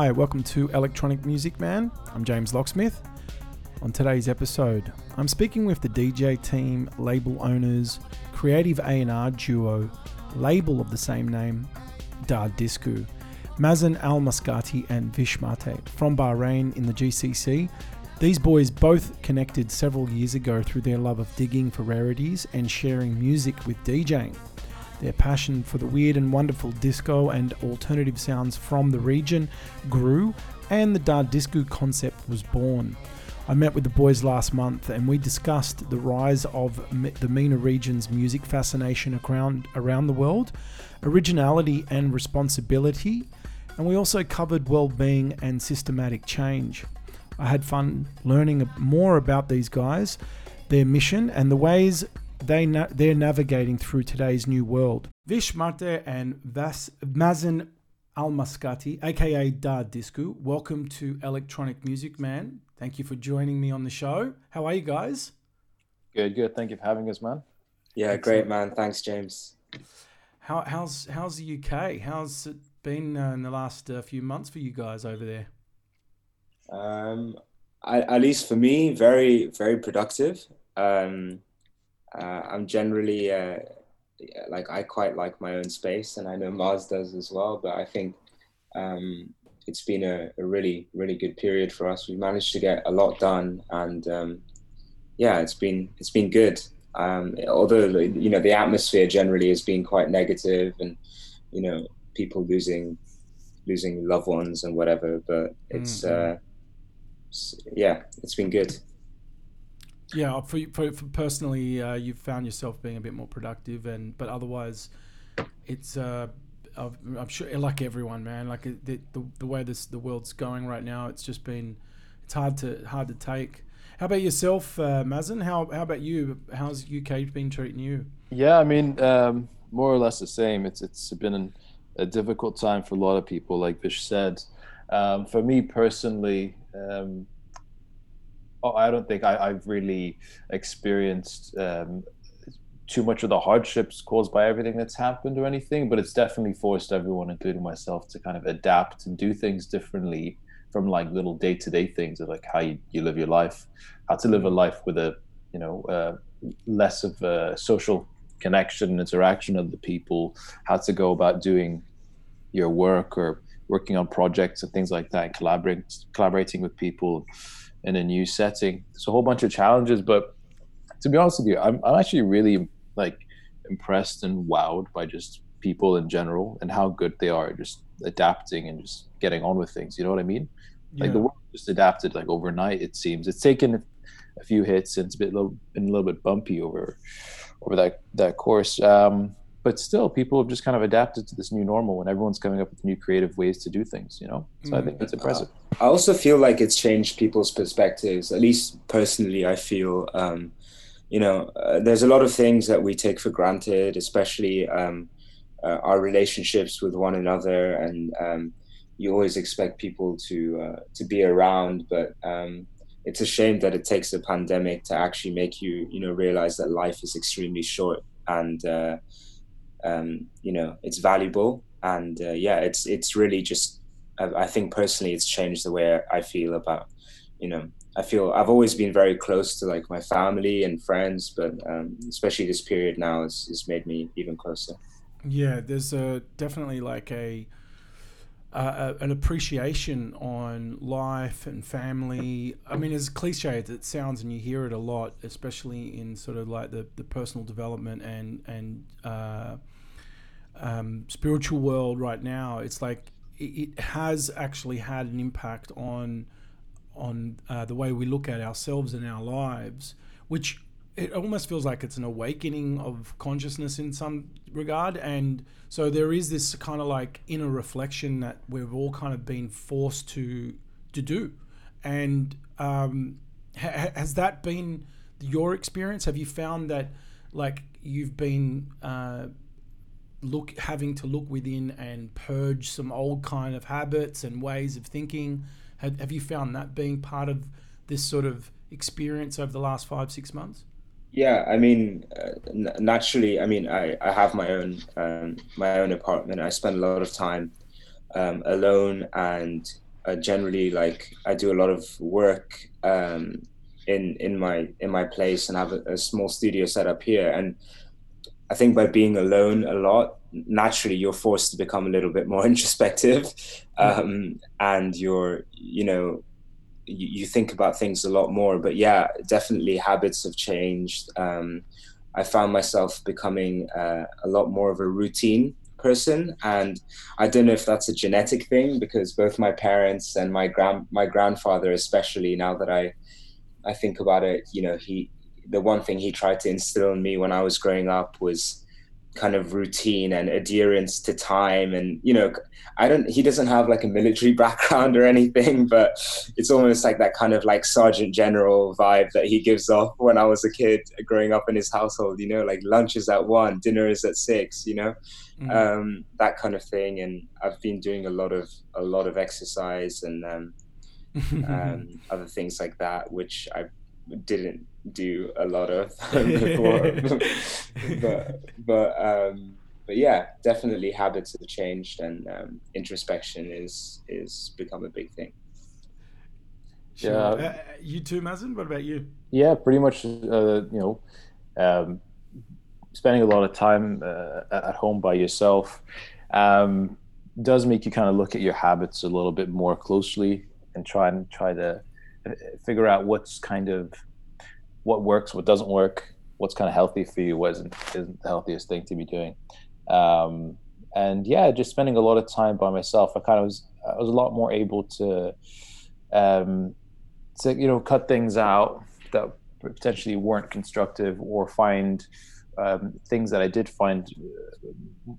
Hi, welcome to Electronic Music Man. I'm James Locksmith. On today's episode, I'm speaking with the DJ team, label owners, creative A&R duo, label of the same name, Dar Disku, Mazen Al Maskati and Vish Mahtre from Bahrain in the GCC. These boys both connected several years ago through their love of digging for rarities and sharing music with DJing. Their passion for the weird and wonderful disco and alternative sounds from the region grew, and the Dar Disku concept was born. I met with the boys last month and we discussed the rise of the MENA region's music fascination around, around the world, originality and responsibility, and we also covered well-being and systematic change. I had fun learning more about these guys, their mission, and the ways they na- they're navigating through today's new world. Vish Mahtre and Vas- Mazen Almaskati, aka Dar Disku, welcome to Electronic Music Man. Thank you for joining me on the show. How are you guys? Good, good. Thank you for having us, man. Yeah, Excellent. great, man. Thanks, James. How, how's how's the UK? How's it been uh, in the last uh, few months for you guys over there? Um, I, at least for me, very very productive. Um, uh, I'm generally uh, like I quite like my own space, and I know Mars does as well. But I think um, it's been a, a, really really good period for us. We've managed to get a lot done, and um, yeah, it's been it's been good. Um, although you know the atmosphere generally has been quite negative, and you know people losing losing loved ones and whatever. But it's mm-hmm. uh, yeah, it's been good. Yeah, for, for, for personally, uh, you've found yourself being a bit more productive, and but otherwise, it's uh, I'm sure like everyone, man. Like the, the, the way this the world's going right now, it's just been it's hard to hard to take. How about yourself, uh, Mazen? How how about you? How's UK been treating you? Yeah, I mean, um, more or less the same. It's it's been an, a difficult time for a lot of people, like Vish said. Um, for me personally, um, oh, I don't think I, have really experienced um, too much of the hardships caused by everything that's happened or anything, but it's definitely forced everyone, including myself, to kind of adapt and do things differently from like little day to day things of like how you, you, live your life, how to live a life with a, you know, uh, less of a social connection and interaction of the people, how to go about doing your work or working on projects and things like that, collaborating collaborating with people in a new setting. It's a whole bunch of challenges, but to be honest with you, I'm, I'm actually really like impressed and wowed by just people in general and how good they are just adapting and just getting on with things. You know what I mean? Yeah. Like the world just adapted like overnight. It seems it's taken a few hits and it's been a little, been a little bit bumpy over over that that course. Um, but still people have just kind of adapted to this new normal when everyone's coming up with new creative ways to do things you know so mm. i think that's impressive i also feel like it's changed people's perspectives at least personally i feel um, you know uh, there's a lot of things that we take for granted especially um, uh, our relationships with one another and um, you always expect people to uh, to be around but um, it's a shame that it takes a pandemic to actually make you you know realize that life is extremely short and uh, um, you know it's valuable. And uh, yeah it's it's really just I, I, think personally it's changed the way I feel about you know I feel I've always been very close to like my family and friends but um, especially this period now has, has made me even closer. Yeah there's a definitely like a uh, an appreciation on life and family. I mean, as cliche as it sounds, and you hear it a lot, especially in sort of like the, the personal development and and uh, um, spiritual world right now. It's like it, it, has actually had an impact on on uh, the way we look at ourselves and our lives, which it almost feels like it's an awakening of consciousness in some regard. And so there is this kind of like inner reflection that we've all kind of been forced to to do. And um, ha- has that been your experience? Have you found that like you've been uh, look having to look within and purge some old kind of habits and ways of thinking? Have, have you found that being part of this sort of experience over the last five six months yeah, I mean, uh, naturally, I mean, I, I have my own um, my own apartment. I spend a lot of time um, alone and uh, generally like I do a lot of work um, in in my in my place and have a, a, small studio set up here and I think by being alone a lot naturally you're forced to become a little bit more introspective um, and you're you know you, you, think about things a lot more but yeah definitely habits have changed. Um, I found myself becoming uh, a lot more of a routine person and i don't know if that's a genetic thing because both my parents and my grand my grandfather especially now that i i think about it you know he the one thing he tried to instill in me when i was growing up was kind of routine and adherence to time and you know i don't he doesn't have like a military background or anything but it's almost like that kind of like sergeant general vibe that he gives off when i was a kid growing up in his household you know like lunch is at one dinner is at six you know mm. um, that kind of thing and i've been doing a lot of a lot of exercise and um, um, other things like that which i didn't do a lot of before. but but um, but yeah, definitely habits have changed, and um, introspection is is become a big thing. Sure. Yeah, uh, you too, Mazen. What about you? Yeah, pretty much. Uh, you know, um, spending a lot of time uh, at home by yourself um, does make you kind of look at your habits a little bit more closely and try and try to uh, figure out what's kind of what works, what doesn't work, what's kind of healthy for you, what isn't, isn't the healthiest thing to be doing. Um, and yeah, just spending a lot of time by myself, I kind of was, I was a lot more able to, um, to, you know, cut things out that potentially weren't constructive or find um, things that I did find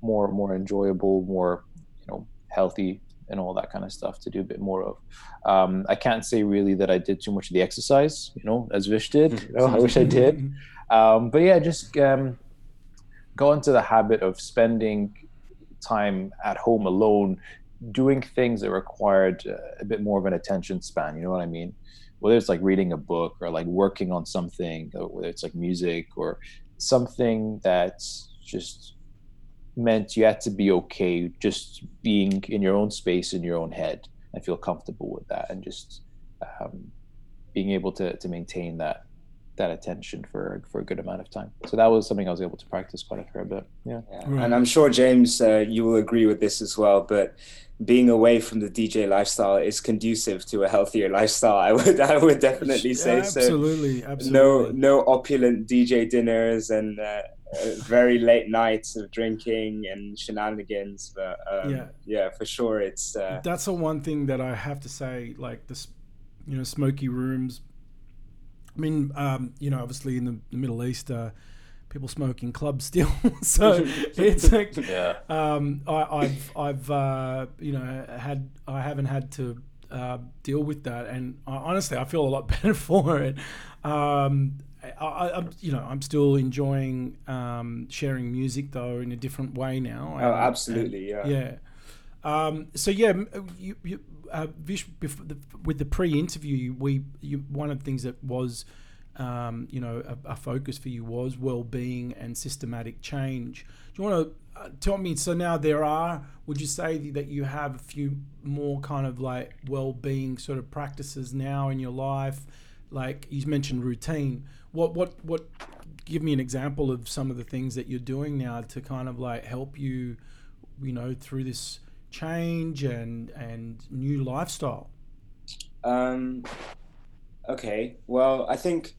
more, more enjoyable, more, you know, healthy and all that kind of stuff to do a bit more of. Um, I can't say really that I did too much of the exercise, you know, as Vish did. You know, I wish I did. Um, but yeah, just um, go into the habit of spending time at home alone, doing things that required uh, a bit more of an attention span. You know what I mean? Whether it's like reading a book or like working on something, whether it's like music or something that's just meant you had to be okay just being in your own space in your own head and feel comfortable with that and just um, being able to to maintain that that attention for for a good amount of time. So that was something I was able to practice quite a fair bit. Yeah, yeah. Right. and I'm sure James, uh, you will agree with this as well. But being away from the DJ lifestyle is conducive to a healthier lifestyle. I would I would definitely say yeah, absolutely, so. Absolutely, No no opulent DJ dinners and. Uh, uh, very late nights of drinking and shenanigans. But um, yeah, yeah, for sure, it's uh, that's the one thing that I have to say. Like this, you know, smoky rooms. I mean, um, you know, obviously in the, the Middle East, uh, people smoke in clubs still. so it's like, yeah. Um, I, have I've uh, you know had I haven't had to uh, deal with that, and I, honestly, I feel a lot better for it. Um, I, am you know, I'm still enjoying um, sharing music though in a different way now. Oh, absolutely, and, yeah, yeah. Um, so yeah, you, you, uh, Vish, the, with the pre-interview, we you, one of the things that was, um, you know, a, a, focus for you was well-being and systematic change. Do you want to uh, tell me? So now there are. Would you say that you have a few more kind of like well-being sort of practices now in your life? Like you mentioned, routine. What what what give me an example of some of the things that you're doing now to kind of like help you you know through this change and and new lifestyle. Um okay. Well i think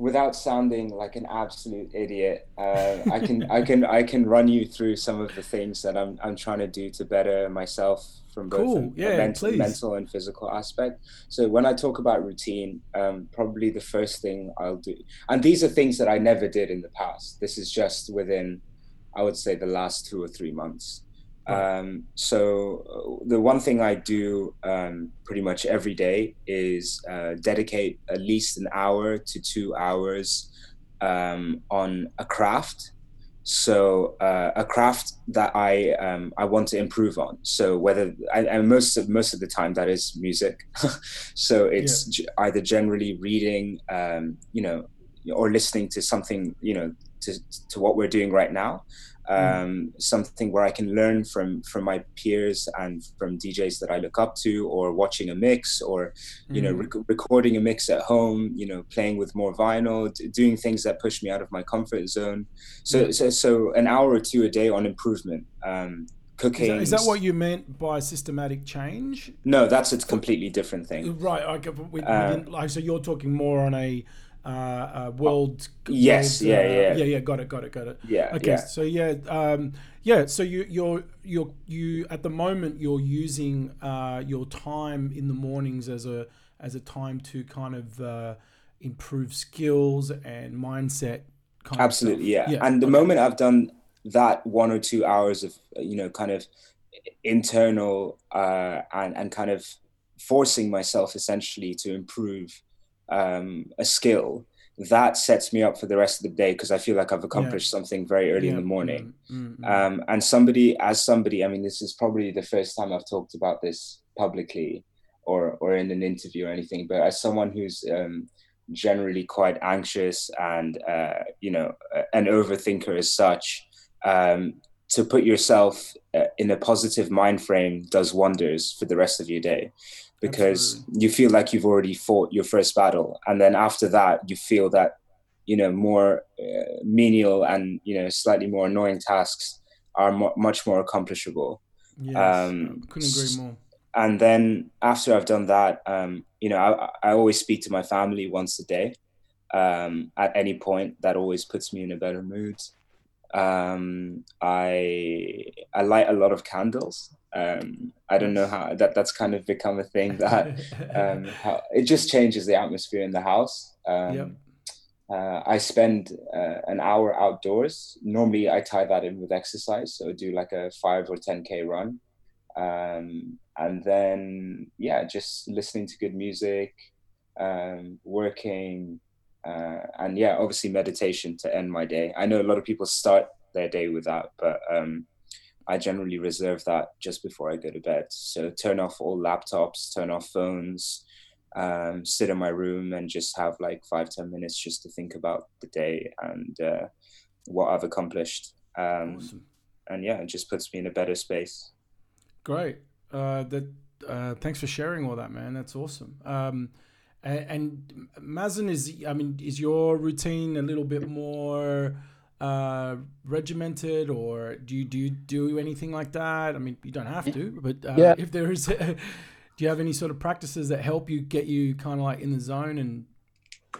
without sounding like an absolute idiot, uh, I can I can I can run you through some of the things that I'm I'm trying to do to better myself from both cool. a, yeah, a mental, mental and physical aspect. So when I talk about routine, um, probably the first thing I'll do, and these are things that I never did in the past. This is just within, I would say, the last two or three months. Um, so uh, the one thing I do um, pretty much every day is uh, dedicate at least an hour to two hours um, on a craft. So uh, a craft that I um, I want to improve on. So whether and most of most of the time that is music. so it's yeah. either generally reading, um, you know, or listening to something, you know, to to what we're doing right now. Um, something where I can learn from from my peers and from DJs that I look up to, or watching a mix, or you mm. know rec- recording a mix at home. You know, playing with more vinyl, d- doing things that push me out of my comfort zone. So mm. so, so an hour or two a day on improvement. Um, cooking. Is that, is that, what you meant by systematic change? No, that's a completely different thing. Right. Okay. With, um, like, so you're talking more on a uh, uh, world. Yes, world, yeah, uh, yeah, yeah, yeah. Got it, got it, got it. Yeah. Okay, yeah. so yeah, um, yeah. So you, you're, you're, you at the moment you're using uh, your time in the mornings as a as a time to kind of uh, improve skills and mindset. Absolutely, yeah. yeah. And the okay. moment I've done that one or two hours of you know kind of internal uh, and and kind of forcing myself essentially to improve um, a skill that sets me up for the rest of the day because I feel like I've accomplished yeah. something very early yeah. in the morning. Mm-hmm. Um, and somebody, as somebody, I mean, this is probably the first time I've talked about this publicly or or in an interview or anything. But as someone who's um, generally quite anxious and uh, you know an overthinker as such, um, to put yourself uh, in a positive mind frame does wonders for the rest of your day because Absolutely. you feel like you've already fought your first battle and then after that you feel that you know more uh, menial and you know slightly more annoying tasks are mo- much more accomplishable. Yes, um, couldn't agree more. and then after i've done that um, you know I, I always speak to my family once a day um, at any point. That always puts me in a better mood um, i i light a lot of candles um, I don't know how that that's kind of become a thing that um, how, it just changes the atmosphere in the house. Um, yep. uh, I spend uh, an hour outdoors. Normally, I tie that in with exercise, so I do like a five or ten k run, um, and then yeah, just listening to good music, um, working, uh, and yeah, obviously meditation to end my day. I know a lot of people start their day with that, but um, I generally reserve that just before I go to bed. So turn off all laptops, turn off phones, um, sit in my room and just have like five ten minutes just to think about the day and uh, what I've accomplished. Um, awesome. And yeah, it just puts me in a better space. Great. Uh, that. Uh, thanks for sharing all that, man. That's awesome. And, Mazen is, I mean, is your routine a little bit more? uh, regimented, or do you do you do anything like that? I mean, you don't have to, but uh, yeah. if there is, do you have any sort of practices that help you get you kind of like in the zone and?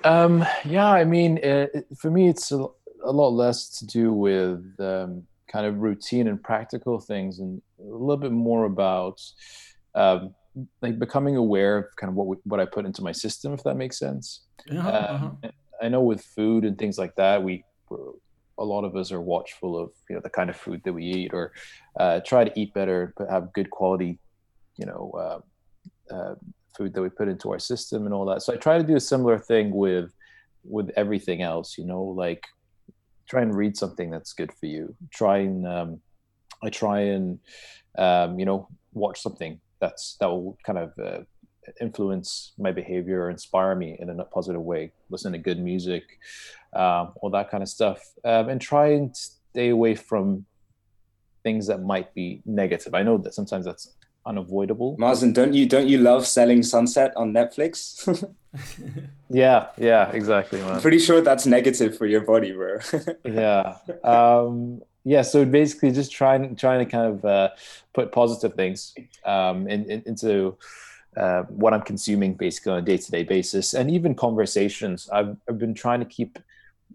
Um, yeah, I mean, it, for me, it's a, a, lot less to do with um, kind of routine and practical things, and a little bit more about um, like becoming aware of kind of what we, what I put into my system, if that makes sense. Uh-huh, uh-huh. I know with food and things like that, we a lot of us are watchful of you know the kind of food that we eat or uh, try to eat better but have good quality you know uh, uh, food that we put into our system and all that so i try to do a similar thing with with everything else you know like try and read something that's good for you try and um, i try and um, you know watch something that's that will kind of uh, influence my behavior or inspire me in a positive way listen to good music um, all that kind of stuff, um, and try and stay away from things that might be negative. I know that sometimes that's unavoidable. Mazen, don't you don't you love Selling Sunset on Netflix? yeah, yeah, exactly. Man. I'm pretty sure that's negative for your body, bro. yeah, um, yeah. So basically, just trying trying to kind of uh, put positive things um, in, in, into uh, what I'm consuming basically on a day to day basis, and even conversations. I've, I've been trying to keep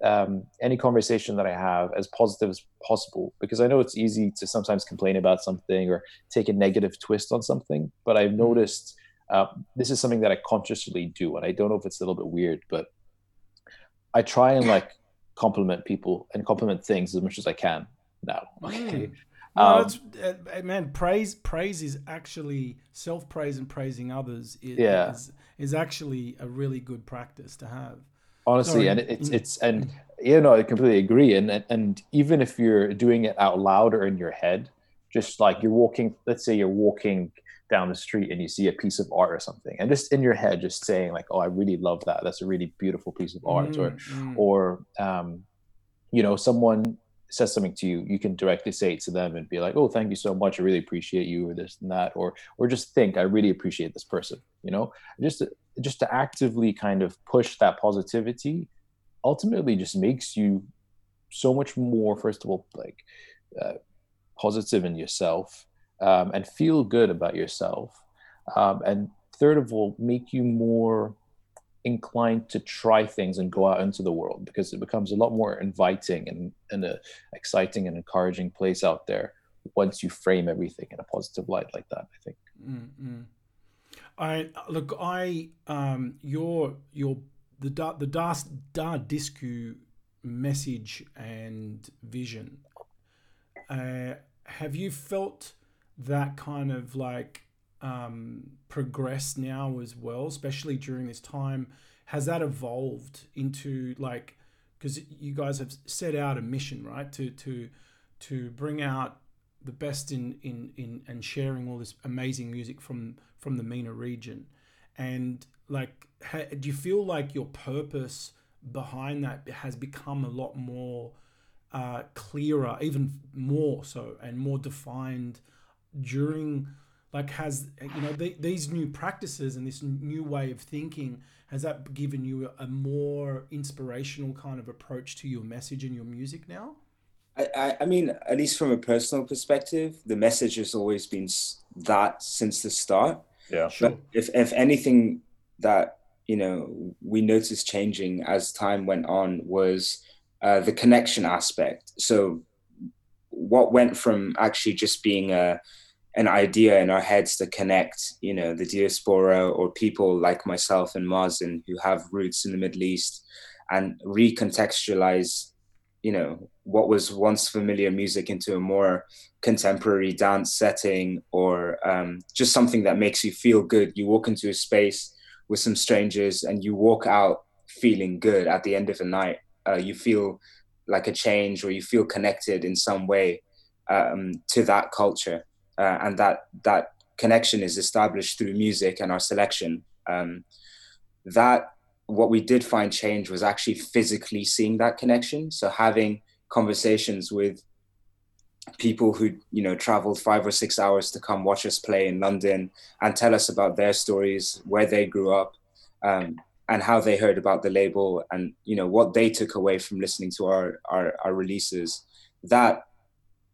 um, any conversation that I have as positive as possible because I know it's easy to sometimes complain about something or take a negative twist on something. But I've mm-hmm. noticed uh, this is something that I consciously do, and I don't know if it's a little bit weird, but I try and like compliment people and compliment things as much as I can now. Okay. Mm. No, um, uh, man, praise praise is actually self praise and praising others. Is, yeah. is, is actually a really good practice to have honestly Sorry. and it's it's and you know i completely agree and, and and even if you're doing it out loud or in your head just like you're walking let's say you're walking down the street and you see a piece of art or something and just in your head just saying like oh i really love that that's a really beautiful piece of art mm, or mm. or um you know someone says something to you, you can directly say it to them and be like, "Oh, thank you so much. I really appreciate you," or this and that, or or just think, "I really appreciate this person." You know, just to, just to actively kind of push that positivity, ultimately just makes you so much more. First of all, like uh, positive in yourself um, and feel good about yourself, um, and third of all, make you more inclined to try things and go out into the world because it becomes a lot more inviting and, and a exciting and encouraging place out there once you frame everything in a positive light like that i think mm-hmm. i look i um your your the the das da disco message and vision uh have you felt that kind of like um, progressed now as well, especially during this time? Has that evolved into like because you guys have set out a mission, right? To to to bring out the best in in in and sharing all this amazing music from from the MENA region, and like, ha, do you feel like your purpose behind that has become a lot more uh, clearer, even more so, and more defined during like has you know the, these new practices and this new way of thinking has that given you a more inspirational kind of approach to your message and your music now? I, I mean at least from a personal perspective the message has always been that since the start. Yeah. Sure. but if, if anything that you know we noticed changing as time went on was uh, the connection aspect. So what went from actually just being a an idea in our heads to connect, you know, the diaspora or people like myself and Mazen who have roots in the Middle East and recontextualize, you know, what was once familiar music into a more contemporary dance setting or um, just something that makes you feel good. You walk into a space with some strangers and you walk out feeling good at the end of the night. Uh, you feel like a change or you feel connected in some way um, to that culture uh, and that that connection is established through music and our selection. Um, that what we did find change was actually physically seeing that connection. So having conversations with people who you know traveled five or six hours to come watch us play in London and tell us about their stories, where they grew up, um, and how they heard about the label, and you know what they took away from listening to our our, our releases. That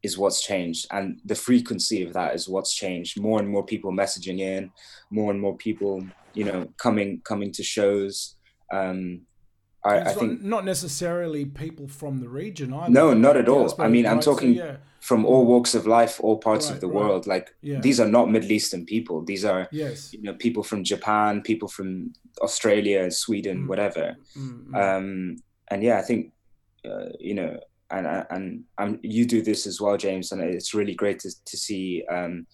is what's changed and the frequency of that is what's changed more and more people messaging in more and more people you know coming coming to shows um I, I think not necessarily people from the region either. No, not at all. I mean, I'm talking so, yeah. from all walks of life, all parts right, of the right. world. Like yeah. these are not Middle Eastern people. These are yes, you know, people from Japan, people from Australia, Sweden, mm. whatever. Mm, mm. Um, and yeah, I think uh, you know, and and and you do this as well, James, and it's really great to to see. Um,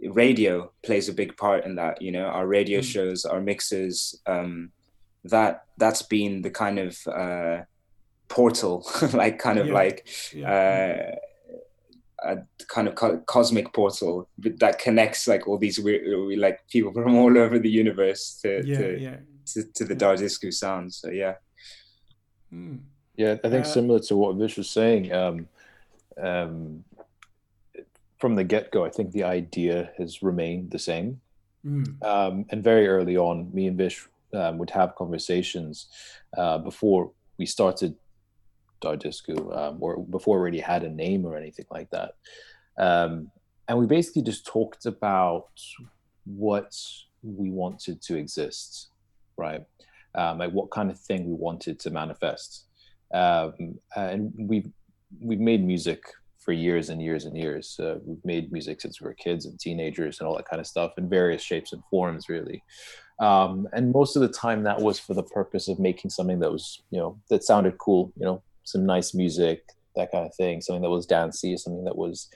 radio plays a big part in that. You know, our radio mm. shows, our mixes. Um, that that's been the kind of uh, portal, like kind of yeah. like. Yeah. Uh, a kind of co- cosmic portal that connects like all these weird, like people from all over the universe to yeah, to, to, to the yeah. Dardisku sound. So yeah. Mm. Yeah, I think uh, similar to what Vish was saying. Um, um, from the get go, I think the idea has remained the same. Mm. Um, and very early on, me and Vish um, would have conversations uh, before we started Dardisku, um, or before we already had a name or anything like that. Um, and we basically just talked about what we wanted to exist, right? Um, like what kind of thing we wanted to manifest um, and we've we've made music for years and years and years. Uh, we've made music since we were kids and teenagers and all that kind of stuff in various shapes and forms, really. Um, and most of the time, that was for the purpose of making something that was, you know, that sounded cool. You know, some nice music, that kind of thing. Something that was dancey, something that was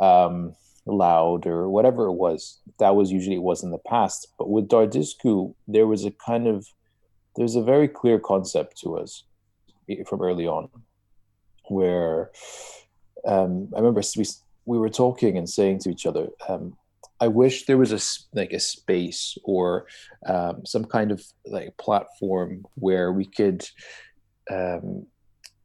um, loud or whatever it was. That was usually it was in the past. But with Dardisku, there was a kind of there's a very clear concept to us from early on, where um, I remember we we were talking and saying to each other, um, "I wish there was a like a space or um, some kind of like platform where we could." Um,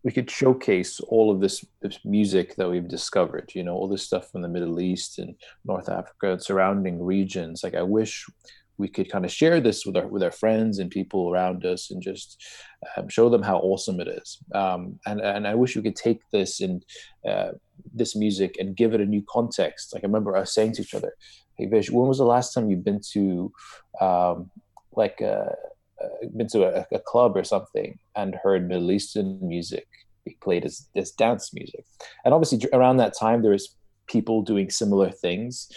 we could showcase all of this, this music that we've discovered. You know, all this stuff from the Middle East and North Africa and surrounding regions. Like I wish we could kind of share this with our with our friends and people around us and just um, show them how awesome it is. Um, and and I wish we could take this and uh, this music and give it a new context. Like I remember us saying to each other, "Hey Vish, when was the last time you've been to um, like a, uh, been to a, a, club or something and heard Middle Eastern music be played as, as dance music?" And obviously around that time there was people doing similar things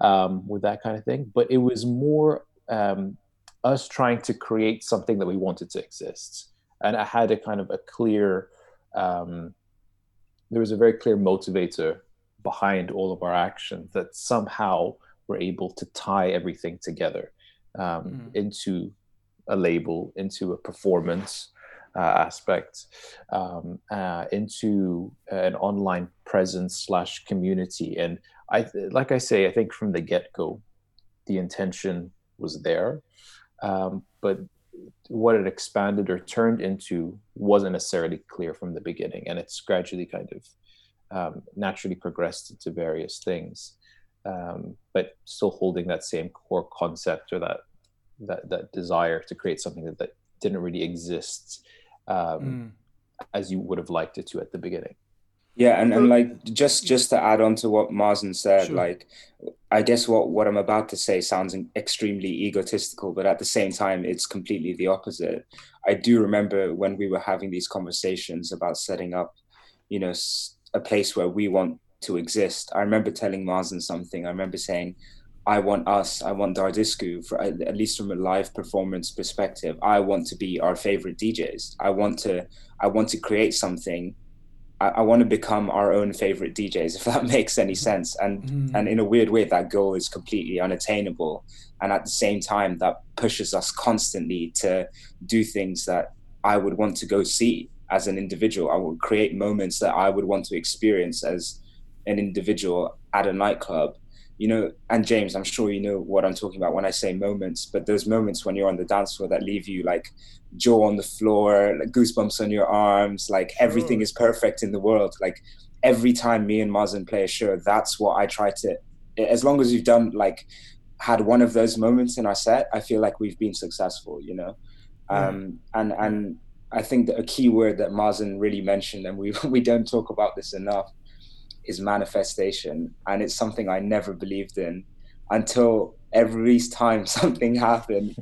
um, with that kind of thing. But it was more um, us trying to create something that we wanted to exist. And I had a kind of a clear, um, there was a very clear motivator behind all of our actions that somehow we're able to tie everything together um, mm. into a label, into a performance aspect, um, uh, into an online presence slash community. And I, like I say, I think from the get go, the intention was there, um, but what it expanded or turned into wasn't necessarily clear from the beginning, and it's gradually kind of um, naturally progressed into various things, um, but still holding that same core concept or that that that desire to create something that, that didn't really exist um, mm. as you would have liked it to at the beginning. Yeah, and, and like just just to add on to what Mazen said, sure. like I guess what what I'm about to say sounds extremely egotistical, but at the same time, it's completely the opposite. I do remember when we were having these conversations about setting up, you know, a place where we want to exist. I remember telling Mazen something. I remember saying, "I want us. I want Dardisku for at least from a live performance perspective. I want to be our favorite DJs. I want to. I want to create something." I, I want to become our own favorite DJs, if that makes any sense. And mm. and in a weird way, that goal is completely unattainable. And at the same time, that pushes us constantly to do things that I would want to go see as an individual. I would create moments that I would want to experience as an individual at a nightclub you know, and James, I'm sure you know what I'm talking about when I say moments, but those moments when you're on the dance floor that leave you like jaw on the floor, like goosebumps on your arms, like everything is perfect in the world. Like every time me and Mazen play a show, that's what I try to, as long as you've done like, had one of those moments in our set, I feel like we've been successful, you know? Um, and, and I think that a key word that Mazen really mentioned, and we, we don't talk about this enough, is manifestation. And it's something I never believed in until every time something happened,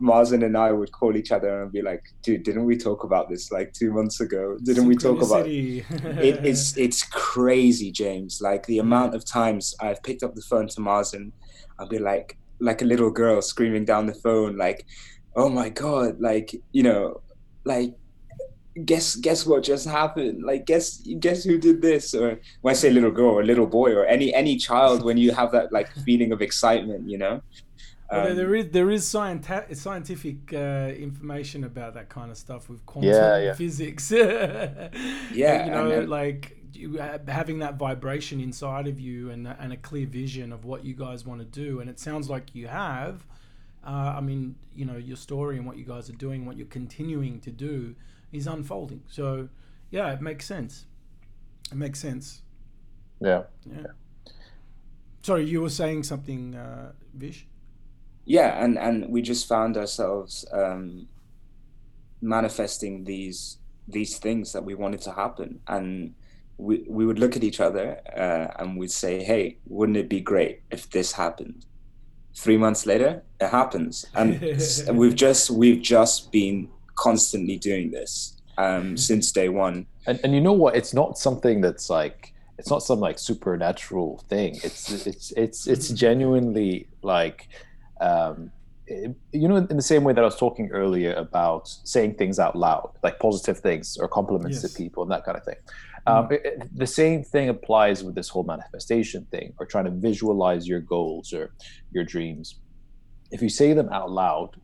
Mazen and I would call each other and be like, dude, didn't we talk about this like two months ago? Didn't we talk about it? it's it's crazy, James. Like the amount of times I've picked up the phone to Mazen, I'll be like like a little girl screaming down the phone, like, oh my god, like, you know, like guess guess what just happened like guess guess who did this or when i say little girl or little boy or any any child when you have that like feeling of excitement you know well, um, there is there is scientific scientific uh, information about that kind of stuff with quantum yeah, yeah. physics. yeah, you know, and, like you, having that vibration inside of you and and a clear vision of what you guys want to do, and it sounds like you have. Uh, I mean, you know, your story and what you guys are doing, what you're continuing to do is unfolding. So, yeah, it makes sense. It makes sense. Yeah. Yeah. Sorry, you were saying something, uh, Vish. Yeah, and and we just found ourselves um, manifesting these these things that we wanted to happen, and we we would look at each other uh, and we'd say, "Hey, wouldn't it be great if this happened?" Three months later, it happens, and we've just we've just been constantly doing this um, since day one. And, and you know what? It's not something that's like it's not some like supernatural thing. It's it's it's it's genuinely like um, it, you know in the same way that I was talking earlier about saying things out loud, like positive things or compliments yes. to people and that kind of thing. Um, mm. it, it, the same thing applies with this whole manifestation thing or trying to visualize your goals or your dreams. If you say them out loud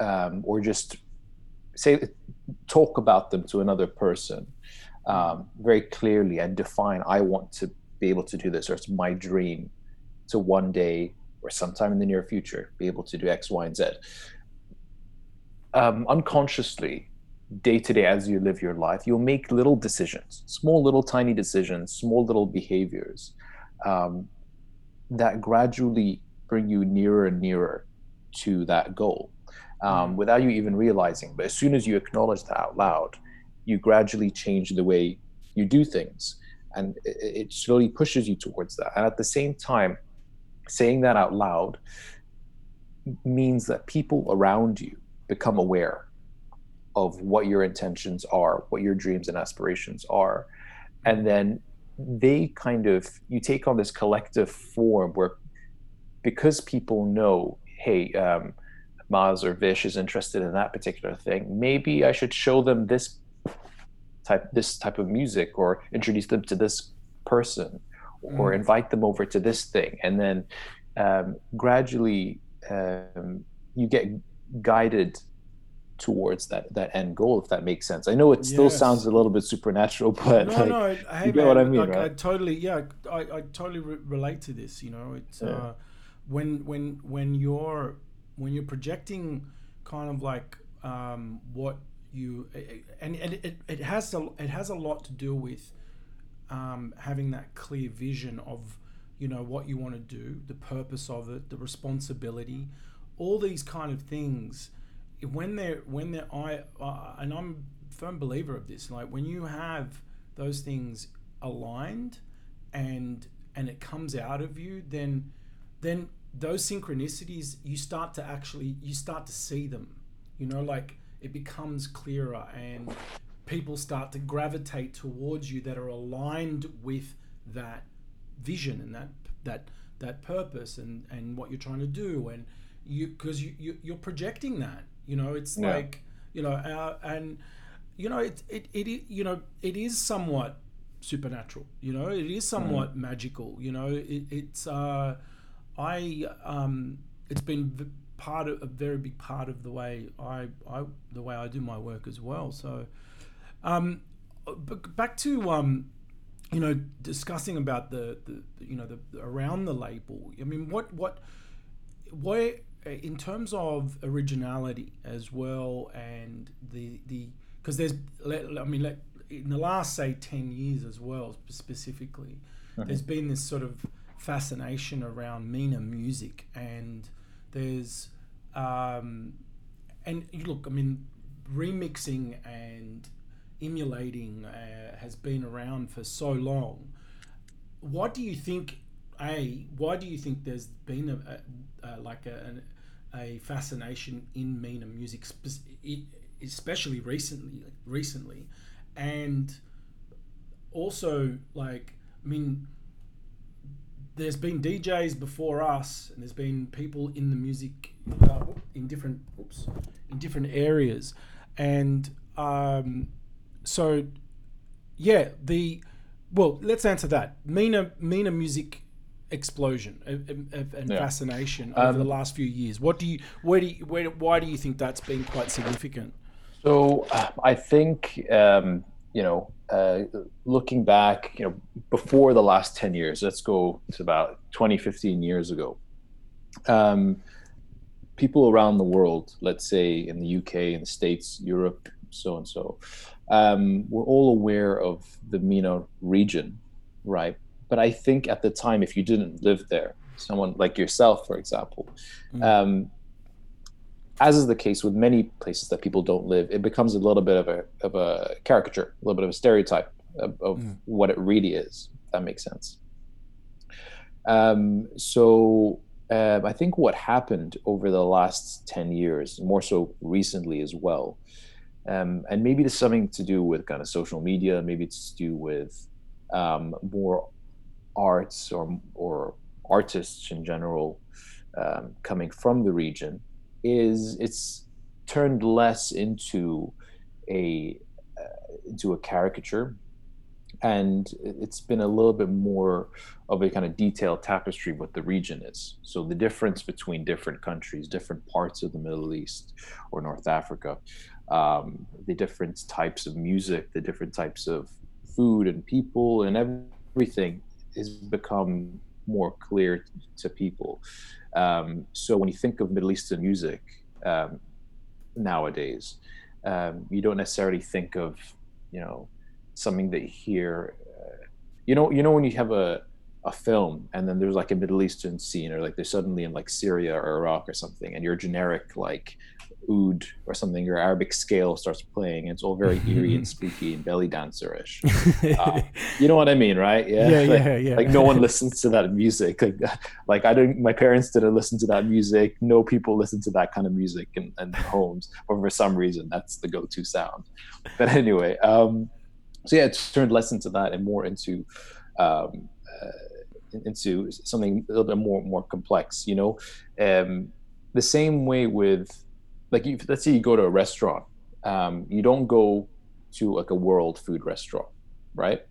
um, or just say talk about them to another person um, very clearly and define i want to be able to do this or it's my dream to one day or sometime in the near future be able to do x y and z. Um, unconsciously day to day as you live your life, you'll make little decisions, small, little, tiny decisions, small, little behaviors um, that gradually bring you nearer and nearer to that goal um, mm-hmm. without you even realizing. But as soon as you acknowledge that out loud, you gradually change the way you do things. And it, it slowly pushes you towards that. And at the same time, saying that out loud means that people around you become aware of what your intentions are, what your dreams and aspirations are. And then they kind of, you take on this collective form where because people know, hey, um, Maz or Vish is interested in that particular thing, maybe I should show them this type, this type of music or introduce them to this person or mm. invite them over to this thing. And then um, gradually um, you get guided towards that that end goal if that makes sense i know it still yes. sounds a little bit supernatural but no like, no hey, you get man, what i mean like, right? I totally yeah i, I totally re- relate to this you know it's yeah. uh, when when when you're when you're projecting kind of like um, what you and, and it, it has a, it has a lot to do with um, having that clear vision of you know what you want to do the purpose of it the responsibility all these kind of things when they're when they're I uh, and I'm a firm believer of this. Like when you have those things aligned and and it comes out of you, then then those synchronicities you start to actually you start to see them. You know, like it becomes clearer and people start to gravitate towards you that are aligned with that vision and that that that purpose and and what you're trying to do and you because you, you you're projecting that you know, it's yeah. like you know, our, and you know, it, it it you know, it is somewhat supernatural. You know, it is somewhat mm. magical. You know, it, it's uh, I um, it's been part of a very big part of the way I, I the way I do my work as well. So, um, but back to um, you know, discussing about the, the you know the around the label. I mean, what what where uh, in terms of originality as well, and the the because there's I mean let, in the last say ten years as well specifically, mm-hmm. there's been this sort of fascination around MENA music, and there's um, and you look I mean remixing and emulating uh, has been around for so long. What do you think? A, why do you think there's been a, a, a like a, a fascination in MENA music, especially recently. Recently, and also like I mean, there's been DJs before us, and there's been people in the music uh, in different oops, in different areas, and um, so yeah, the well, let's answer that. MENA MENA music explosion and yeah. fascination over um, the last few years. What do you, where do you, where, why do you think that's been quite significant? So uh, I think, um, you know, uh, looking back, you know, before the last 10 years, let's go to about 20, 15 years ago. Um, people around the world, let's say in the UK, in the States, Europe, so and so, um, were all aware of the MENA region, right? But I think at the time, if you didn't live there, someone like yourself, for example, mm. um, as is the case with many places that people don't live, it becomes a little bit of a of a caricature, a little bit of a stereotype of, of mm. what it really is. If that makes sense. Um, so um, I think what happened over the last ten years, more so recently as well, um, and maybe there's something to do with kind of social media, maybe it's to do with um, more arts or or artists in general um, coming from the region is it's turned less into a uh, into a caricature and it's been a little bit more of a kind of detailed tapestry what the region is so the difference between different countries different parts of the middle east or north africa um, the different types of music the different types of food and people and everything has become more clear to people. Um, so when you think of Middle Eastern music um, nowadays, um, you don't necessarily think of you know something that you hear. Uh, you know, you know when you have a a film and then there's like a Middle Eastern scene or like they're suddenly in like Syria or Iraq or something and your generic like oud or something your Arabic scale starts playing and it's all very eerie and spooky and belly dancerish. Uh, you know what I mean, right? Yeah, yeah, like, yeah, yeah. Like no one listens to that music. Like, like I don't. My parents didn't listen to that music. No people listen to that kind of music in, in homes, or for some reason that's the go-to sound. But anyway, um, so yeah, it's turned less into that and more into um, uh, into something a little bit more more complex. You know, um, the same way with like if, let's say you go to a restaurant, um, you don't go to like a world food restaurant, right?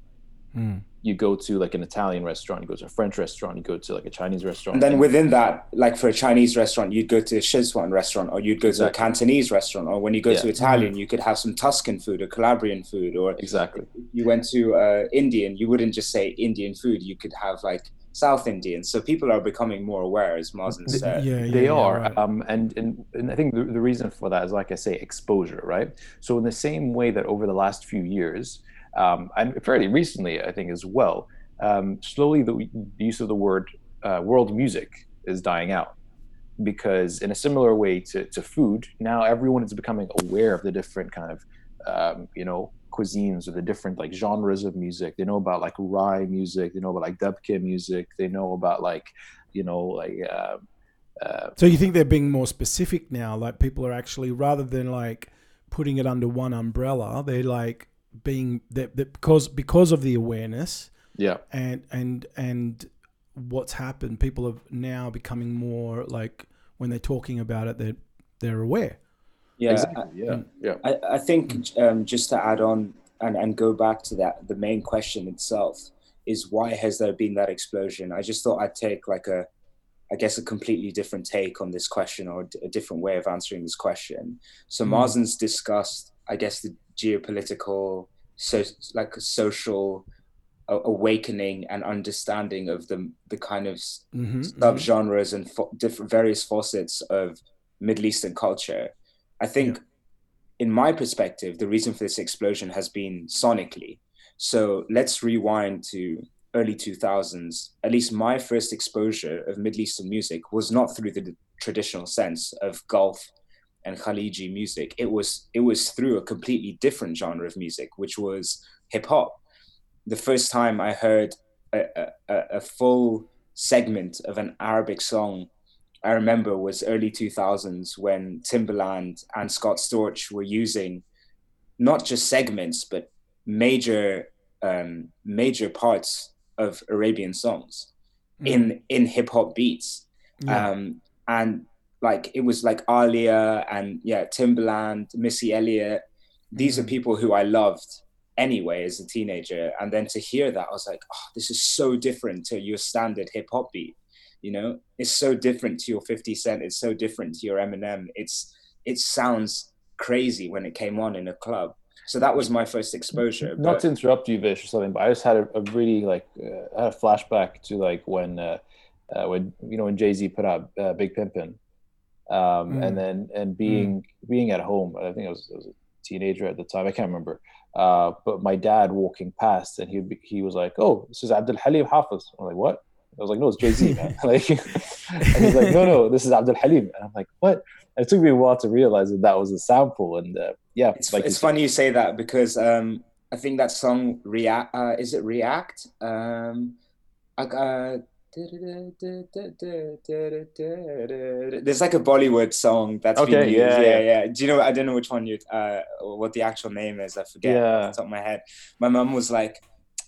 Mm. You go to like an Italian restaurant, you go to a French restaurant, you go to like a Chinese restaurant. And then within that, like for a Chinese restaurant, you'd go to a Szechuan restaurant, or you'd go Exactly. to a Cantonese restaurant, or when you go Yeah. to Italian, you could have some Tuscan food or Calabrian food, or exactly. you went to uh, Indian, you wouldn't just say Indian food, you could have like South Indian. So people are becoming more aware, as Mazen said. yeah, yeah, they yeah, are right. um, and, and and i think the, the reason for that is like i say exposure right so in the same way that over the last few years um, and fairly recently i think as well. Um, slowly the, the use of the word uh, world music is dying out because in a similar way to, to food now everyone is becoming aware of the different kind of um, you know cuisines or the different like genres of music. They know about like Rai music. They know about like dabke music. They know about like you know like uh, uh, So you think they're being more specific now? Like people are actually rather than like putting it under one umbrella, they're like being that because because of the awareness yeah and and and what's happened, people are now becoming more like when they're talking about it, they're they're aware. Yeah, exactly yeah yeah I, I think um, just to add on and, and go back to that, the main question itself is why has there been that explosion? I just thought I'd take like a, I guess, a completely different take on this question or a different way of answering this question. So Mm. Mazen's discussed, I guess, the geopolitical, so like social awakening and understanding of the the kind of s- Mm-hmm, subgenres and fo- different various facets of Middle Eastern culture. I think, in my perspective, the reason for this explosion has been sonically. So let's rewind to early 2000s. At least my first exposure of Middle Eastern music was not through the traditional sense of Gulf and Khaliji music. It was it was through a completely different genre of music, which was hip hop. The first time I heard a, a, a- full segment of an Arabic song I remember was early 2000s when Timberland and Scott Storch were using not just segments but major um, major parts of Arabian songs in in hip hop beats Yeah. um, and like it was like Aaliyah and yeah Timberland Missy Elliott. These are Mhm. people who I loved anyway as a teenager. And then to hear that I was like oh this is so different to your standard hip hop beat. You know it's so different to your 50 cent. It's so different to your Eminem. It's it sounds crazy when it came on in a club. So that was my first exposure not but- to interrupt you Vish or something but i just had a, a really like uh, I had a flashback to like when uh, uh, when you know when jay-z put out uh, big pimpin um Mm. and then and being being at home i think I was, I was a teenager at the time i can't remember uh but my dad walking past and he would be, he was like oh this is abdul halim hafiz i'm like what I was like, no, it's Jay Z, man. like, and he's like, no, no, this is Abdul Halim. And I'm like, what? And it took me a while to realize that that was a sample. And uh, yeah, It's, like it's you- funny you say that because um, I think that song React uh, is it React? Um, I got there's like a Bollywood song that's been Okay, used. yeah, yeah, yeah. Do you know? I don't know which one you uh, what the actual name is. I forget Yeah. off top of my head. My mum was like,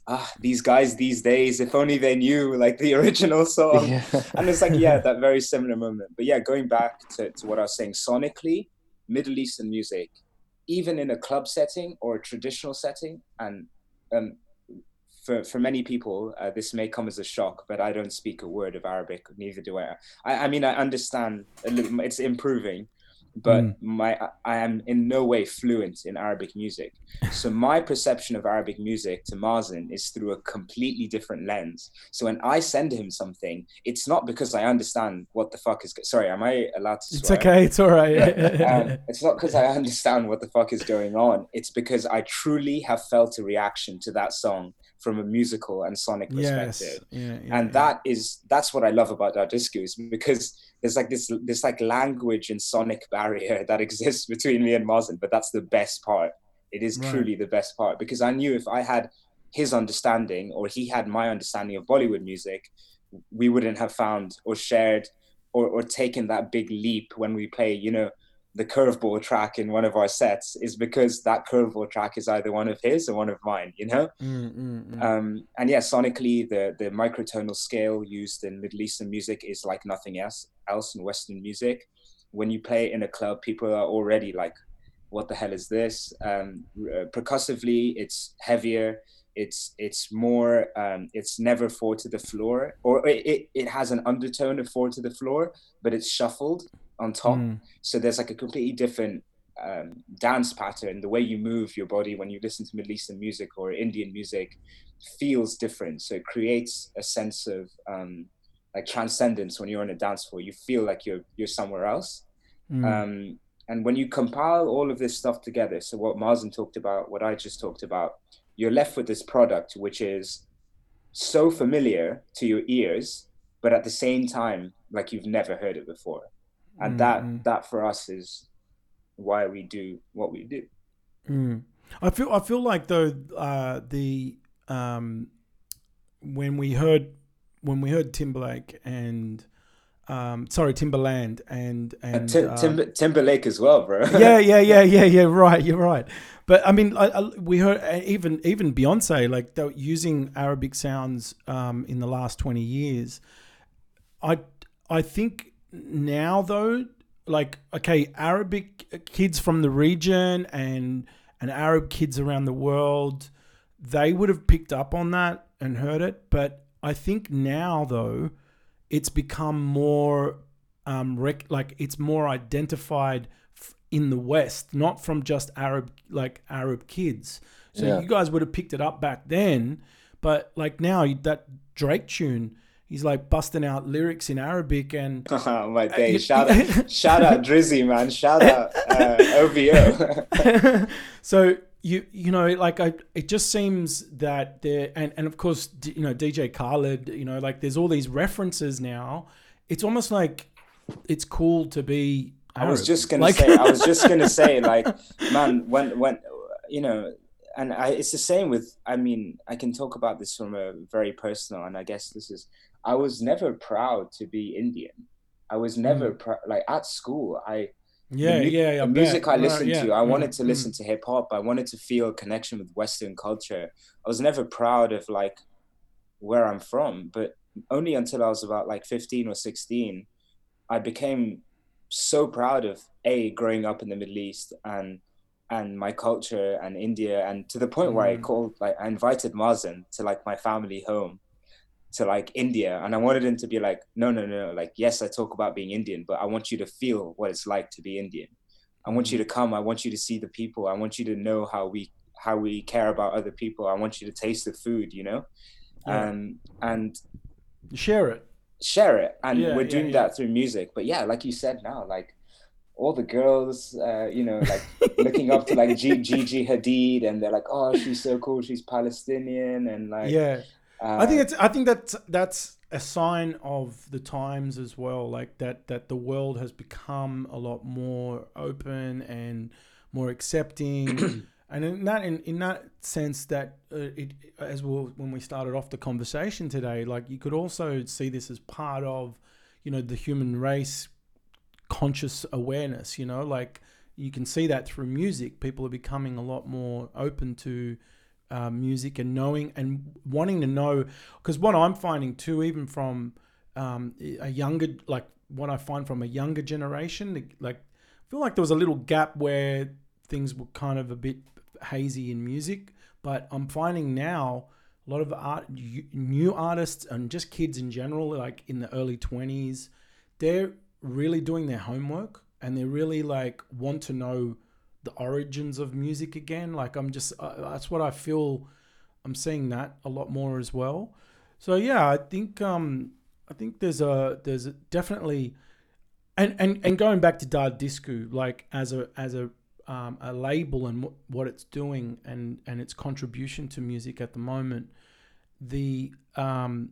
"Ah, these guys these days. If only they knew like the original song." yeah. and it's like yeah that very similar moment but yeah going back to, to what i was saying sonically middle eastern music even in a club setting or a traditional setting and um, for, for many people uh, this may come as a shock but i don't speak a word of arabic neither do i i, I mean i understand a little it's improving but mm. my I am in no way fluent in Arabic music. So my perception of Arabic music to Mazen is through a completely different lens. So when I send him something, it's not because I understand what the fuck is. Sorry, am I allowed to? Swear? It's okay. It's all right. um, it's not because I understand what the fuck is going on. It's because I truly have felt a reaction to that song from a musical and sonic perspective. Yes. Yeah, yeah, and yeah. that is that's what I love about our is because there's like this this like language and sonic barrier that exists between me and Mazen, but that's the best part. It is right. truly the best part because I knew if I had his understanding or he had my understanding of Bollywood music, we wouldn't have found or shared or, or taken that big leap when we play, you know, the curveball track in one of our sets is because that curveball track is either one of his or one of mine, you know? Mm, mm, mm. Um, and yeah, sonically, the, the microtonal scale used in Middle Eastern music is like nothing else, else in Western music. When you play in a club, people are already like, what the hell is this? Um, uh, percussively, it's heavier. It's it's more um, it's never four to the floor, or it, it has an undertone of four to the floor, but it's shuffled on top. Mm. So there's like a completely different um, dance pattern. The way you move your body when you listen to Middle Eastern music or Indian music feels different. So it creates a sense of um, like transcendence when you're on a dance floor. You feel like you're you're somewhere else. Mm. Um, and when you compile all of this stuff together, so what Mazen talked about, what I just talked about, you're left with this product which is so familiar to your ears, but at the same time, like you've never heard it before and mm, that mm. that for us is why we do what we do. Mm. I feel I feel like though uh, the um, when we heard when we heard Timberlake and um, sorry Timberland and and Tim, uh, Tim, Timberlake as well, bro. yeah, yeah, yeah, yeah, yeah. Right, you're right. But I mean, I, I, we heard uh, even even Beyonce like they using Arabic sounds um, in the last twenty years. I I think now though, like okay, Arabic kids from the region and and Arab kids around the world, they would have picked up on that and heard it. But I think now though, it's become more um, rec- like it's more identified f- in the West, not from just Arab like Arab kids. So yeah. you guys would have picked it up back then, but like now that Drake tune he's like busting out lyrics in Arabic and oh, my day. shout out shout out Drizzy man shout out uh, OVO so you you know like I it just seems that there and and of course you know DJ Khaled you know like there's all these references now it's almost like it's cool to be Arab. I was just gonna like, say I was just gonna say like man when when you know and I, it's the same with i mean i can talk about this from a very personal and i guess this is I was never proud to be Indian. I was never mm. pr- like at school. I yeah the, yeah, yeah the music I listened right, yeah. to. I mm. wanted to mm. listen to hip hop. I wanted to feel a connection with Western culture. I was never proud of like where I'm from, but only until I was about like 15 or 16, I became so proud of a growing up in the Middle East and and my culture and India and to the point mm. where I mm. called like I invited Mazen to like my family home to like India and I wanted him to be like, no, no, no, like, yes, I talk about being Indian, but I want you to feel what it's like to be Indian. I want you mm. to come. I want you to see the people. I want you to know how we how we care about other people. I want you to taste the food, you know, yeah. um, and share it. Share it, and yeah, we're doing yeah, that through music. But yeah, like you said, now like all the girls, uh, you know, like looking up to like G- Gigi Hadid, and they're like, "Oh, she's so cool. She's Palestinian," and like, yeah, uh, I think it's. I think that's that's a sign of the times as well. Like that that the world has become a lot more open and more accepting. and in that in, in that sense that uh, it as well when we started off the conversation today like you could also see this as part of you know the human race conscious awareness you know like you can see that through music. People are becoming a lot more open to uh, music and knowing and wanting to know because what I'm finding too, even from um, a younger like what I find from a younger generation, like I feel like there was a little gap where things were kind of a bit hazy in music, but I'm finding now a lot of art, new artists and just kids in general, like in the early 20s, they're really doing their homework and they really like want to know the origins of music again. Like I'm just uh, that's what I feel. I'm seeing that a lot more as well. So yeah, I think um I think there's a there's a definitely and and and going back to Dar Disku like as a as a um, a label and what, what it's doing and and its contribution to music at the moment the um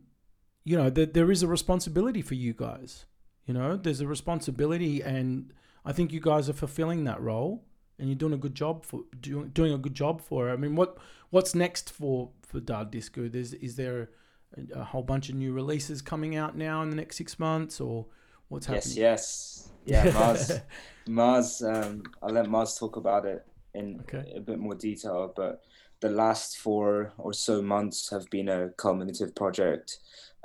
you know that there is a responsibility for you guys you know there's a responsibility and i think you guys are fulfilling that role and you're doing a good job for doing, doing a good job for it. i mean what what's next for for Dar Disku there's is there a, a whole bunch of new releases coming out now in the next six months or what's happening yes yes yeah mars mars um i'll let mars talk about it in Okay. a bit more detail but the last four or so months have been a culminative project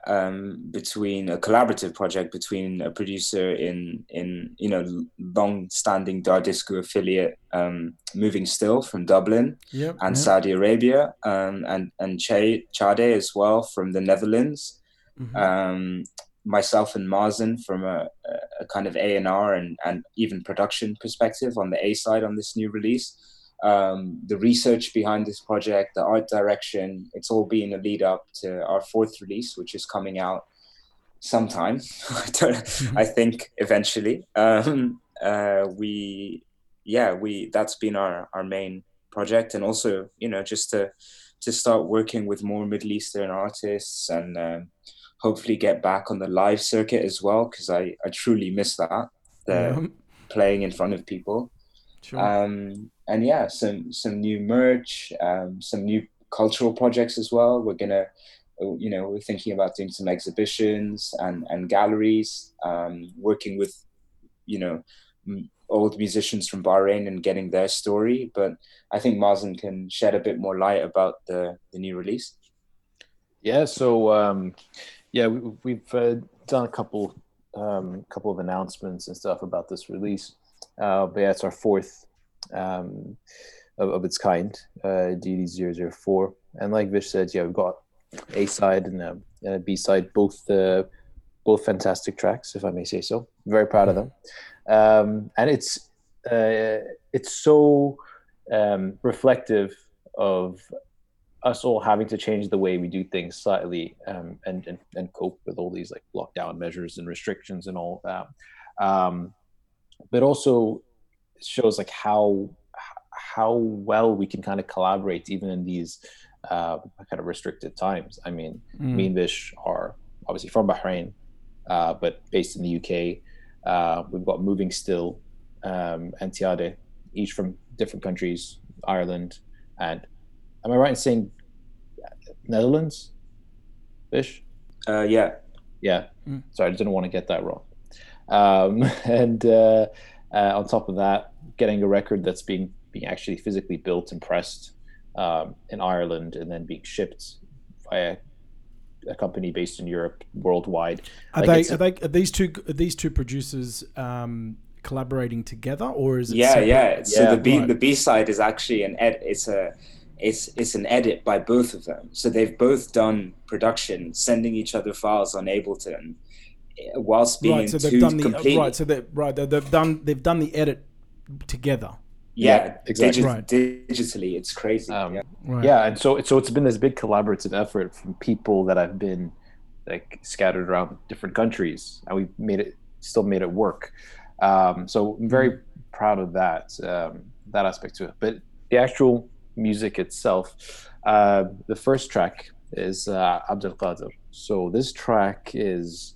um, between a collaborative project between a producer in in you know long-standing Dardisku affiliate um, Moving Still from Dublin yep and yep. Saudi Arabia um, and and Che Chade as well from the Netherlands Mhm. um, myself and Mazen from a, a kind of A and R and and even production perspective on the A side on this new release. Um, the research behind this project, the art direction, it's all been a lead up to our fourth release, which is coming out sometime. I, don't, I think eventually. Um, uh, we, yeah, we that's been our our main project, and also you know just to to start working with more Middle Eastern artists and. Um, hopefully get back on the live circuit as well because I, I truly miss that the Yeah. playing in front of people Sure. um, and yeah some some new merch um, some new cultural projects as well we're gonna you know we're thinking about doing some exhibitions and and galleries um, working with you know m- old musicians from Bahrain and getting their story but I think Mazen can shed a bit more light about the the new release Yeah, so um, yeah, we, we've uh, done a couple um, couple of announcements and stuff about this release. Uh, but yeah, it's our fourth um, of, of its kind, uh, DD004. And like Vish said, yeah, we've got A side and and a B side, both uh, both fantastic tracks, if I may say so. Very proud of them. Um, and it's uh, it's so um, reflective of us all having to change the way we do things slightly um, and, and and cope with all these like lockdown measures and restrictions and all that. Um, but also shows like how how well we can kind of collaborate even in these uh, kind of restricted times. I mean, Mm. me and Vish are obviously from Bahrain, uh, but based in the UK. Uh, we've got Moving Still um, and Tiade, each from different countries, Ireland, and am I right in saying Netherlands? Vish? uh, yeah Yeah. Mm. Sorry, I didn't want to get that wrong. Um, and uh, uh, on top of that, getting a record that's being being actually physically built and pressed um, in Ireland and then being shipped via a company based in Europe worldwide. Are Like, they it's- are they are these two are these two producers um, collaborating together or is it yeah separate? yeah so Yeah. the b Right. the b side is actually an ed it's a it's it's an edit by both of them so they've both done production sending each other files on ableton whilst being right so two they've done the uh, completely right so they right they, they've done they've done the edit together yeah, Yeah, exactly. digi- Right. digitally it's crazy Um, yeah. right Yeah, and so so it's been this big collaborative effort from people that I've been like scattered around different countries, and we've made it still made it work. Um, so I'm very proud of that um, that aspect to it. But the actual music itself, uh, the first track is uh, Abdul Qadir. So this track is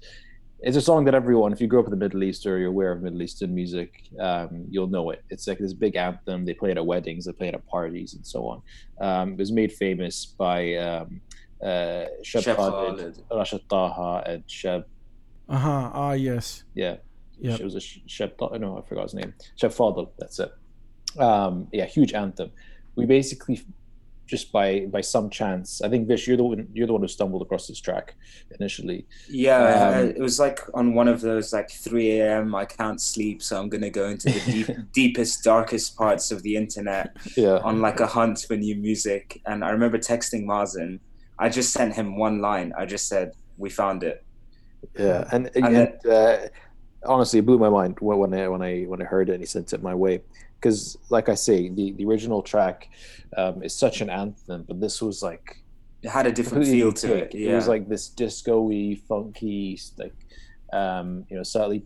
it's a song that everyone, if you grew up in the Middle East or you're aware of Middle Eastern music, um, you'll know it. It's like this big anthem. They play it at weddings, they play it at parties, and so on. Um, it was made famous by um, uh, Shab Chef Khalid, Khalid. Rachid Taha, and Shab. uh-huh ah yes Yeah, Yep. it was a Sh- Shab. Taha- No, I forgot his name. Shab Faudel. That's it. Um, yeah, huge anthem. We basically just by by some chance, I think Vish, you're the one, you're the one who stumbled across this track initially. Yeah, Um, uh, it was like on one of those like 3 a.m. I can't sleep, so I'm gonna go into the deep, deepest, darkest parts of the internet Yeah. on like a hunt for new music. And I remember texting Mazen. I just sent him one line. I just said, "We found it." Yeah, and And and, uh, honestly, it blew my mind when I when I when I heard it and he sent it my way. Because, like I say, the the original track um, is such an anthem, but this was like it had a different feel to it. Yeah. It was like this disco-y, funky, like um, you know, slightly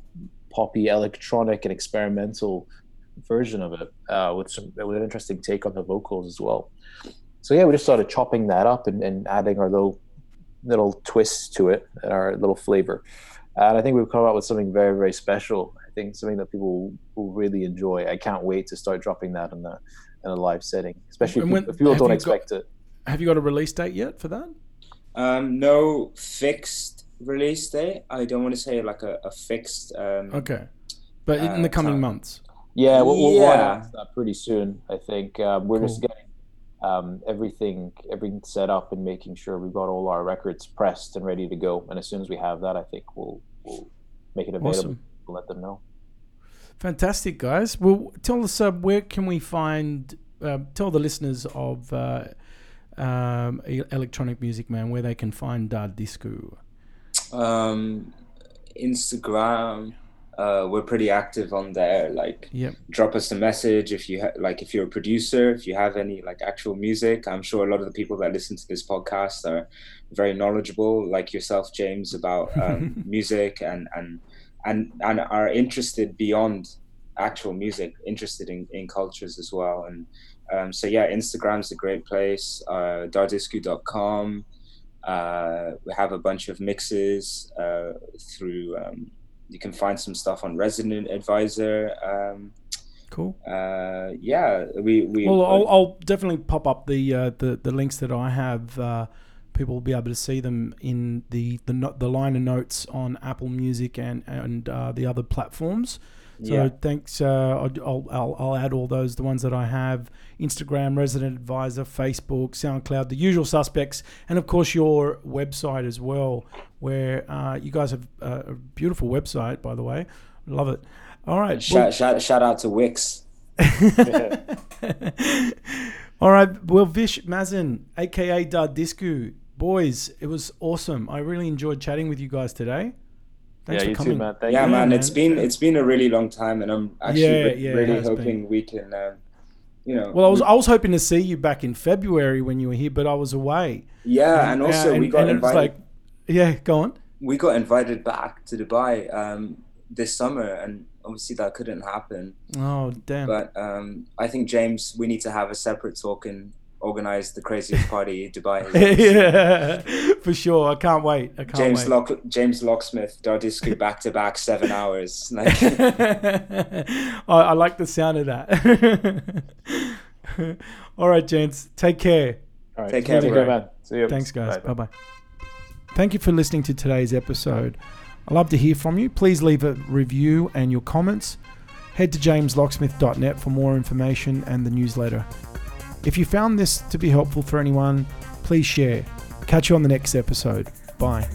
poppy, electronic, and experimental version of it uh, with some with an interesting take on the vocals as well. So yeah, we just started chopping that up and, and adding our little little twists to it and our little flavor. And I think we've come up with something very, very special. I think something that people will really enjoy. I can't wait to start dropping that in a, in a live setting, especially if, when, if people don't expect got, it. Have you got a release date yet for that? Um, no fixed release date. I don't want to say like a, a fixed. Um, okay, but in uh, the coming time. months. Yeah, we'll, we'll yeah. that pretty soon. I think um, we're cool. just getting um, everything everything set up and making sure we've got all our records pressed and ready to go. And as soon as we have that, I think we'll we'll make it available. Awesome. We'll let them know. Fantastic, guys. Well, tell us uh, where can we find? Uh, tell the listeners of uh, um, Electronic Music Man where they can find Dar Disku. Um, Instagram, uh, we're pretty active on there. Like, yep. drop us a message if you ha- like. If you're a producer, if you have any like actual music, I'm sure a lot of the people that listen to this podcast are very knowledgeable, like yourself, James, about um, music and and and and are interested beyond actual music, interested in, in cultures as well. And um, so yeah, Instagram's a great place. Uh, dardisku.com. Uh, we have a bunch of mixes uh, through um, you can find some stuff on Resident Advisor. Um, cool. Uh, yeah, we we. Well, I'll, I'll definitely pop up the uh, the the links that I have. Uh, people will be able to see them in the the the liner notes on Apple Music and and uh, the other platforms. So yeah. thanks. Uh, I'll, I'll, I'll add all those, the ones that I have Instagram, Resident Advisor, Facebook, SoundCloud, the usual suspects, and of course your website as well, where uh, you guys have a beautiful website, by the way. Love it. All right. Shout, well, shout, shout out to Wix. all right. Well, Vish Mazen, aka Dardisku, boys, it was awesome. I really enjoyed chatting with you guys today. Thanks yeah, you coming. too, man. Yeah, you. man. It's been it's been a really long time, and I'm actually yeah, re- yeah, really hoping been. we can. Uh, you know, well, I was I was hoping to see you back in February when you were here, but I was away. Yeah, and, and also and, we got invited. Like, yeah, go on. We got invited back to Dubai um, this summer, and obviously that couldn't happen. Oh damn! But um, I think James, we need to have a separate talk and organize the craziest party in Dubai. yeah, for sure. I can't wait. I can't James wait. Lock, James Locksmith, Dardisku back to back seven hours. Like, I, I, like the sound of that. All right, gents, take care. All right, take care, take care man. See you. Thanks, guys. Bye bye. Thank you for listening to today's episode. I'd love to hear from you. Please leave a review and your comments. Head to jameslocksmith.net for more information and the newsletter. If you found this to be helpful for anyone, please share. Catch you on the next episode. Bye.